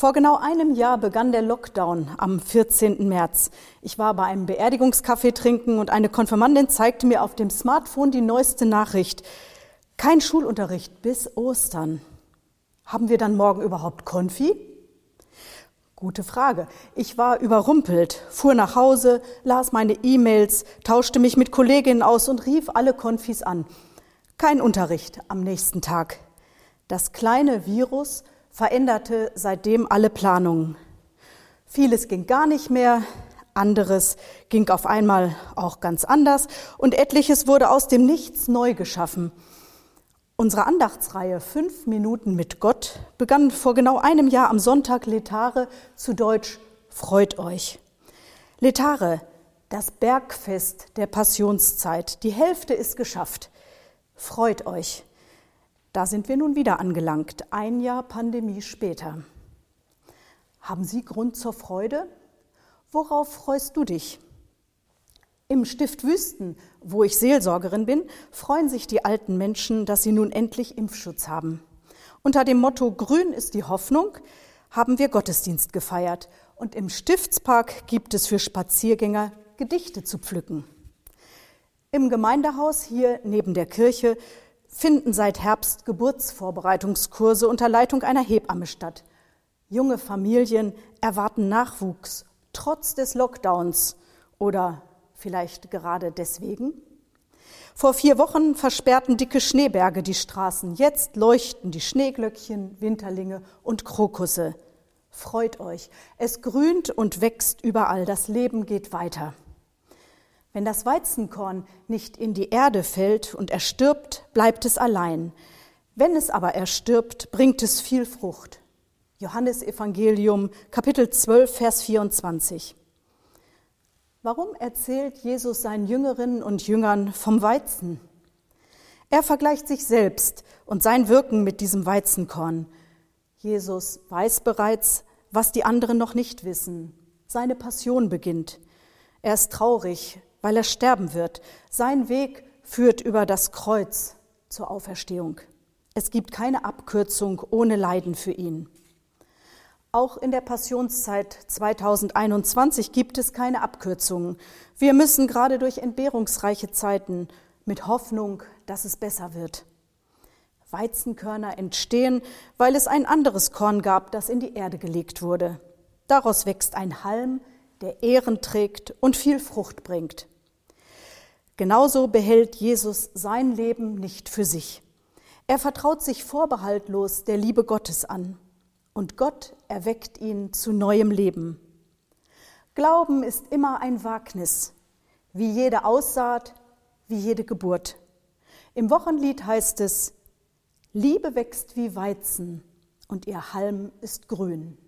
Vor genau einem Jahr begann der Lockdown am 14. März. Ich war bei einem Beerdigungskaffee trinken und eine Konfirmandin zeigte mir auf dem Smartphone die neueste Nachricht. Kein Schulunterricht bis Ostern. Haben wir dann morgen überhaupt Konfi? Gute Frage. Ich war überrumpelt, fuhr nach Hause, las meine E-Mails, tauschte mich mit Kolleginnen aus und rief alle Konfis an. Kein Unterricht am nächsten Tag. Das kleine Virus veränderte seitdem alle Planungen. Vieles ging gar nicht mehr, anderes ging auf einmal auch ganz anders und etliches wurde aus dem Nichts neu geschaffen. Unsere Andachtsreihe Fünf Minuten mit Gott begann vor genau einem Jahr am Sonntag Letare zu Deutsch Freut euch. Letare, das Bergfest der Passionszeit. Die Hälfte ist geschafft. Freut euch. Da sind wir nun wieder angelangt, ein Jahr Pandemie später. Haben Sie Grund zur Freude? Worauf freust du dich? Im Stift Wüsten, wo ich Seelsorgerin bin, freuen sich die alten Menschen, dass sie nun endlich Impfschutz haben. Unter dem Motto Grün ist die Hoffnung haben wir Gottesdienst gefeiert und im Stiftspark gibt es für Spaziergänger Gedichte zu pflücken. Im Gemeindehaus hier neben der Kirche finden seit Herbst Geburtsvorbereitungskurse unter Leitung einer Hebamme statt. Junge Familien erwarten Nachwuchs trotz des Lockdowns oder vielleicht gerade deswegen. Vor vier Wochen versperrten dicke Schneeberge die Straßen. Jetzt leuchten die Schneeglöckchen, Winterlinge und Krokusse. Freut euch, es grünt und wächst überall, das Leben geht weiter. Wenn das Weizenkorn nicht in die Erde fällt und erstirbt, bleibt es allein. Wenn es aber erstirbt, bringt es viel Frucht. Johannes Evangelium, Kapitel 12, Vers 24. Warum erzählt Jesus seinen Jüngerinnen und Jüngern vom Weizen? Er vergleicht sich selbst und sein Wirken mit diesem Weizenkorn. Jesus weiß bereits, was die anderen noch nicht wissen. Seine Passion beginnt. Er ist traurig, weil er sterben wird. Sein Weg führt über das Kreuz zur Auferstehung. Es gibt keine Abkürzung ohne Leiden für ihn. Auch in der Passionszeit 2021 gibt es keine Abkürzungen. Wir müssen gerade durch entbehrungsreiche Zeiten mit Hoffnung, dass es besser wird. Weizenkörner entstehen, weil es ein anderes Korn gab, das in die Erde gelegt wurde. Daraus wächst ein Halm, der Ehren trägt und viel Frucht bringt. Genauso behält Jesus sein Leben nicht für sich. Er vertraut sich vorbehaltlos der Liebe Gottes an und Gott erweckt ihn zu neuem Leben. Glauben ist immer ein Wagnis, wie jede Aussaat, wie jede Geburt. Im Wochenlied heißt es, Liebe wächst wie Weizen und ihr Halm ist grün.